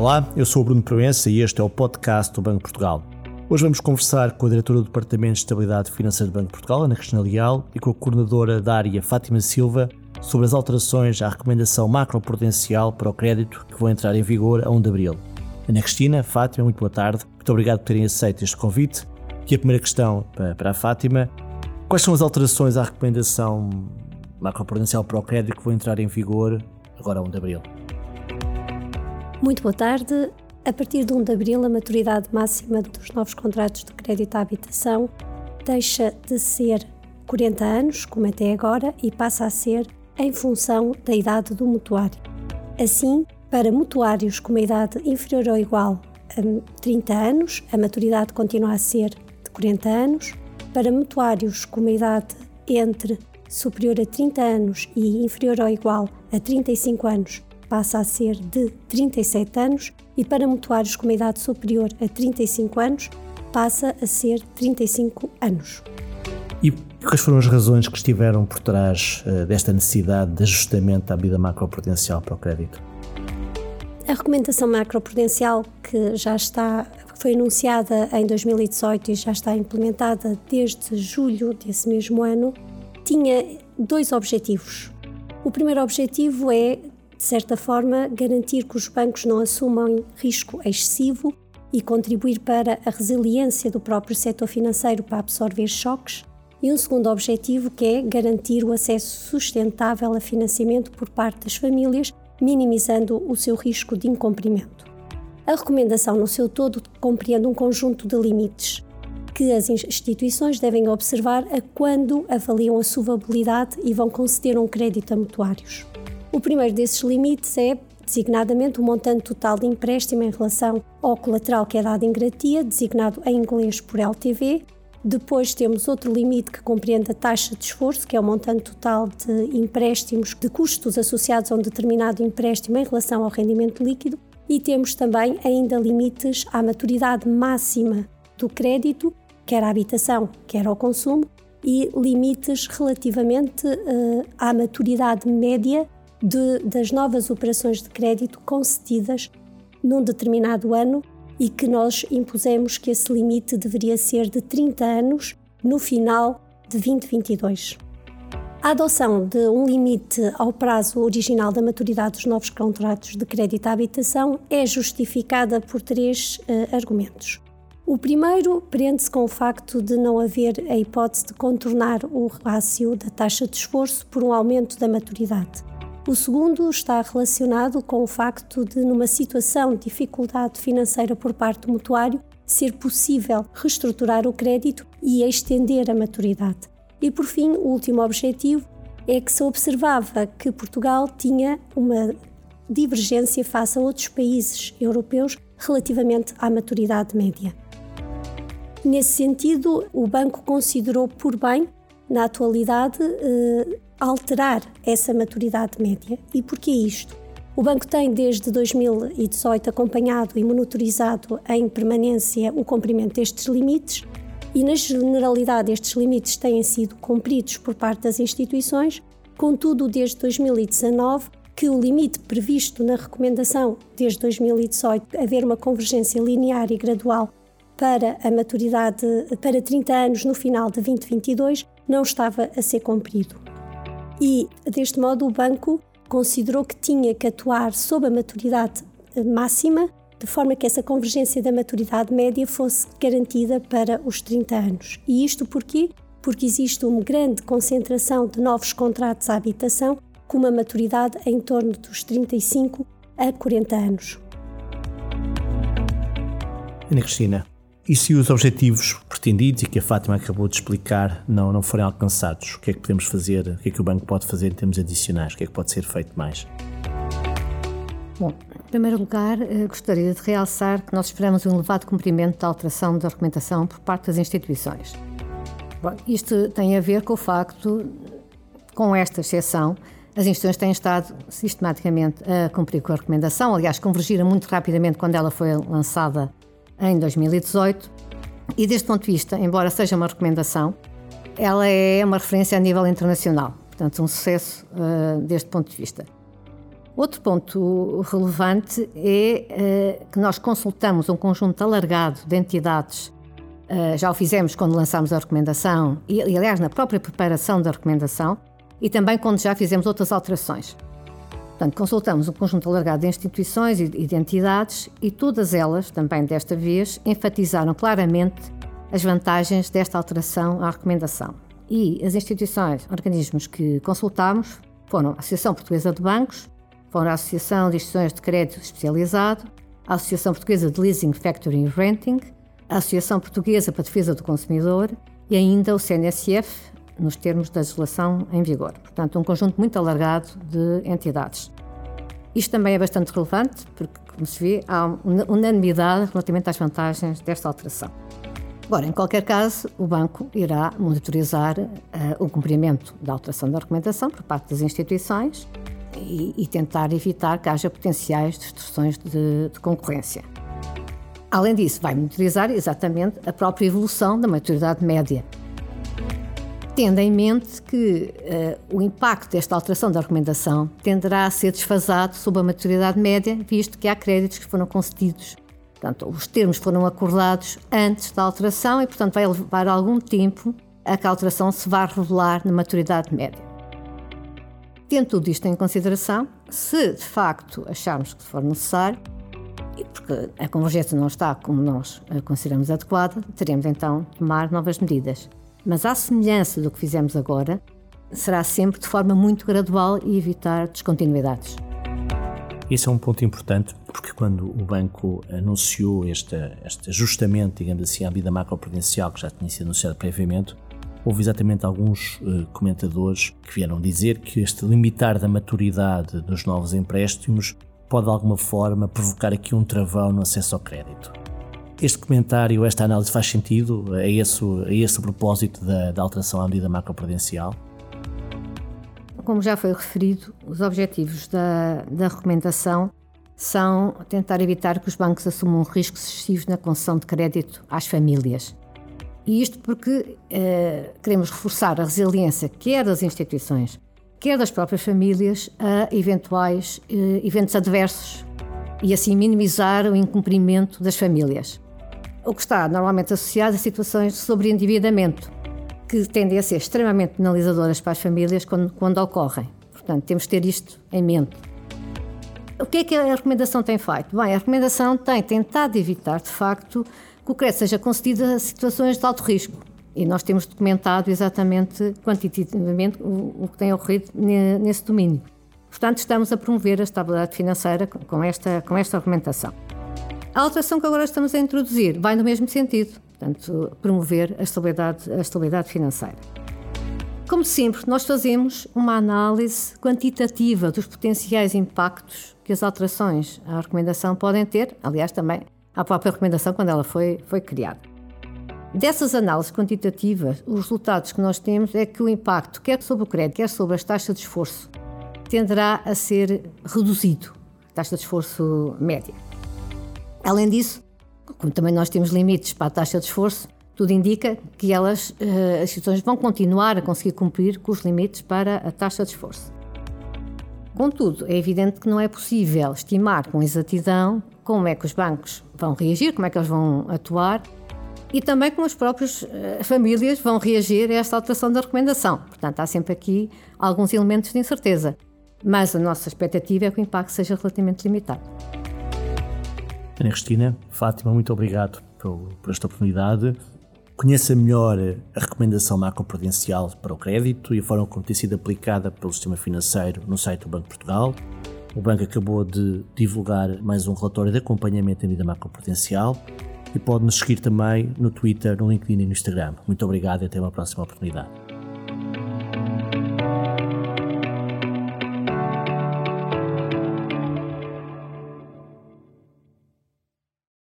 Olá, eu sou o Bruno Proença e este é o podcast do Banco Portugal. Hoje vamos conversar com a diretora do Departamento de Estabilidade Financeira do Banco Portugal, Ana Cristina Leal, e com a coordenadora da área, Fátima Silva, sobre as alterações à recomendação macroprudencial para o crédito que vão entrar em vigor a 1 de abril. Ana Cristina, Fátima, muito boa tarde. Muito obrigado por terem aceito este convite. E a primeira questão para a Fátima: quais são as alterações à recomendação macroprudencial para o crédito que vão entrar em vigor agora a 1 de abril? Muito boa tarde. A partir de 1 de abril, a maturidade máxima dos novos contratos de crédito à habitação deixa de ser 40 anos, como até agora, e passa a ser em função da idade do mutuário. Assim, para mutuários com uma idade inferior ou igual a 30 anos, a maturidade continua a ser de 40 anos. Para mutuários com uma idade entre superior a 30 anos e inferior ou igual a 35 anos, passa a ser de 37 anos e para mutuários com uma idade superior a 35 anos passa a ser 35 anos. E quais foram as razões que estiveram por trás uh, desta necessidade de ajustamento à medida macroprudencial para o crédito? A recomendação macroprudencial que já está foi anunciada em 2018 e já está implementada desde julho desse mesmo ano, tinha dois objetivos. O primeiro objetivo é de certa forma, garantir que os bancos não assumam risco excessivo e contribuir para a resiliência do próprio setor financeiro para absorver choques. E um segundo objetivo que é garantir o acesso sustentável a financiamento por parte das famílias, minimizando o seu risco de incumprimento. A recomendação no seu todo compreende um conjunto de limites que as instituições devem observar a quando avaliam a solvabilidade e vão conceder um crédito a mutuários. O primeiro desses limites é designadamente o montante total de empréstimo em relação ao colateral que é dado em garantia, designado em inglês por LTV. Depois temos outro limite que compreende a taxa de esforço, que é o montante total de empréstimos, de custos associados a um determinado empréstimo em relação ao rendimento líquido. E temos também ainda limites à maturidade máxima do crédito, quer à habitação, quer ao consumo, e limites relativamente uh, à maturidade média de, das novas operações de crédito concedidas num determinado ano e que nós impusemos que esse limite deveria ser de 30 anos no final de 2022. A adoção de um limite ao prazo original da maturidade dos novos contratos de crédito à habitação é justificada por três uh, argumentos. O primeiro prende-se com o facto de não haver a hipótese de contornar o rácio da taxa de esforço por um aumento da maturidade. O segundo está relacionado com o facto de, numa situação de dificuldade financeira por parte do mutuário, ser possível reestruturar o crédito e estender a maturidade. E, por fim, o último objetivo é que se observava que Portugal tinha uma divergência face a outros países europeus relativamente à maturidade média. Nesse sentido, o banco considerou por bem, na atualidade, eh, alterar essa maturidade média. E porquê isto? O banco tem desde 2018 acompanhado e monitorizado em permanência o cumprimento destes limites e, na generalidade, estes limites têm sido cumpridos por parte das instituições. Contudo, desde 2019, que o limite previsto na recomendação desde 2018 haver uma convergência linear e gradual para a maturidade para 30 anos no final de 2022 não estava a ser cumprido e, deste modo, o banco considerou que tinha que atuar sob a maturidade máxima, de forma que essa convergência da maturidade média fosse garantida para os 30 anos. E isto porquê? Porque existe uma grande concentração de novos contratos à habitação com uma maturidade em torno dos 35 a 40 anos. Ana Cristina, e se os objetivos pretendidos e que a Fátima acabou de explicar não, não forem alcançados, o que é que podemos fazer? O que é que o banco pode fazer em termos adicionais? O que é que pode ser feito mais? Bom, em primeiro lugar, eh, gostaria de realçar que nós esperamos um elevado cumprimento da alteração da recomendação por parte das instituições. Bom, isto tem a ver com o facto, com esta exceção, as instituições têm estado sistematicamente a cumprir com a recomendação, aliás, convergiram muito rapidamente quando ela foi lançada em 2018. E deste ponto de vista, embora seja uma recomendação, ela é uma referência a nível internacional, portanto, um sucesso uh, deste ponto de vista. Outro ponto relevante é uh, que nós consultamos um conjunto alargado de entidades. Uh, já o fizemos quando lançámos a recomendação e, aliás, na própria preparação da recomendação e também quando já fizemos outras alterações. Portanto, consultamos um conjunto alargado de instituições e de entidades e todas elas, também desta vez, enfatizaram claramente as vantagens desta alteração à recomendação. E as instituições, organismos que consultámos foram a Associação Portuguesa de Bancos, foram a Associação de Instituições de Crédito Especializado, a Associação Portuguesa de Leasing, Factoring e Renting, a Associação Portuguesa para a Defesa do Consumidor e ainda o CNSF, nos termos da legislação em vigor. Portanto, um conjunto muito alargado de entidades. Isto também é bastante relevante, porque, como se vê, há unanimidade relativamente às vantagens desta alteração. Agora, em qualquer caso, o banco irá monitorizar uh, o cumprimento da alteração da recomendação por parte das instituições e, e tentar evitar que haja potenciais distorções de, de concorrência. Além disso, vai monitorizar exatamente a própria evolução da maturidade média, tendo em mente que uh, o impacto desta alteração da recomendação tenderá a ser desfasado sob a maturidade média, visto que há créditos que foram concedidos. Portanto, os termos foram acordados antes da alteração e, portanto, vai levar algum tempo a que a alteração se vá revelar na maturidade média. Tendo tudo isto em consideração, se de facto acharmos que for necessário, e porque a convergência não está como nós a consideramos adequada, teremos então de tomar novas medidas. Mas à semelhança do que fizemos agora, será sempre de forma muito gradual e evitar descontinuidades. Esse é um ponto importante, porque quando o banco anunciou este, este ajustamento, digamos assim, à medida macroprudencial que já tinha sido anunciado previamente, houve exatamente alguns uh, comentadores que vieram dizer que este limitar da maturidade dos novos empréstimos pode de alguma forma provocar aqui um travão no acesso ao crédito. Este comentário, esta análise faz sentido? É esse, é esse o propósito da, da alteração à medida macroprudencial? Como já foi referido, os objetivos da, da recomendação são tentar evitar que os bancos assumam riscos excessivos na concessão de crédito às famílias e isto porque eh, queremos reforçar a resiliência quer das instituições, quer das próprias famílias a eventuais eh, eventos adversos e assim minimizar o incumprimento das famílias. O que está normalmente associado a situações de sobreendividamento, que tendem a ser extremamente penalizadoras para as famílias quando, quando ocorrem. Portanto, temos que ter isto em mente. O que é que a recomendação tem feito? Bem, a recomendação tem tentado evitar, de facto, que o crédito seja concedido a situações de alto risco. E nós temos documentado exatamente, quantitativamente, o, o que tem ocorrido nesse domínio. Portanto, estamos a promover a estabilidade financeira com esta, com esta argumentação. A alteração que agora estamos a introduzir vai no mesmo sentido, portanto, promover a estabilidade, a estabilidade financeira. Como sempre, nós fazemos uma análise quantitativa dos potenciais impactos que as alterações à recomendação podem ter, aliás, também à própria recomendação quando ela foi, foi criada. Dessas análises quantitativas, os resultados que nós temos é que o impacto, quer sobre o crédito, quer sobre as taxas de esforço, tenderá a ser reduzido, taxa de esforço média. Além disso, como também nós temos limites para a taxa de esforço, tudo indica que elas, eh, as instituições vão continuar a conseguir cumprir com os limites para a taxa de esforço. Contudo, é evidente que não é possível estimar com exatidão como é que os bancos vão reagir, como é que eles vão atuar e também como as próprias uh, famílias vão reagir a esta alteração da recomendação. Portanto, há sempre aqui alguns elementos de incerteza, mas a nossa expectativa é que o impacto seja relativamente limitado. Ana Cristina, Fátima, muito obrigado por, por esta oportunidade. Conheça melhor a recomendação macroprudencial para o crédito e a forma como tem sido aplicada pelo sistema financeiro no site do Banco de Portugal. O banco acabou de divulgar mais um relatório de acompanhamento da vida macroprudencial e pode nos seguir também no Twitter, no LinkedIn e no Instagram. Muito obrigado e até uma próxima oportunidade.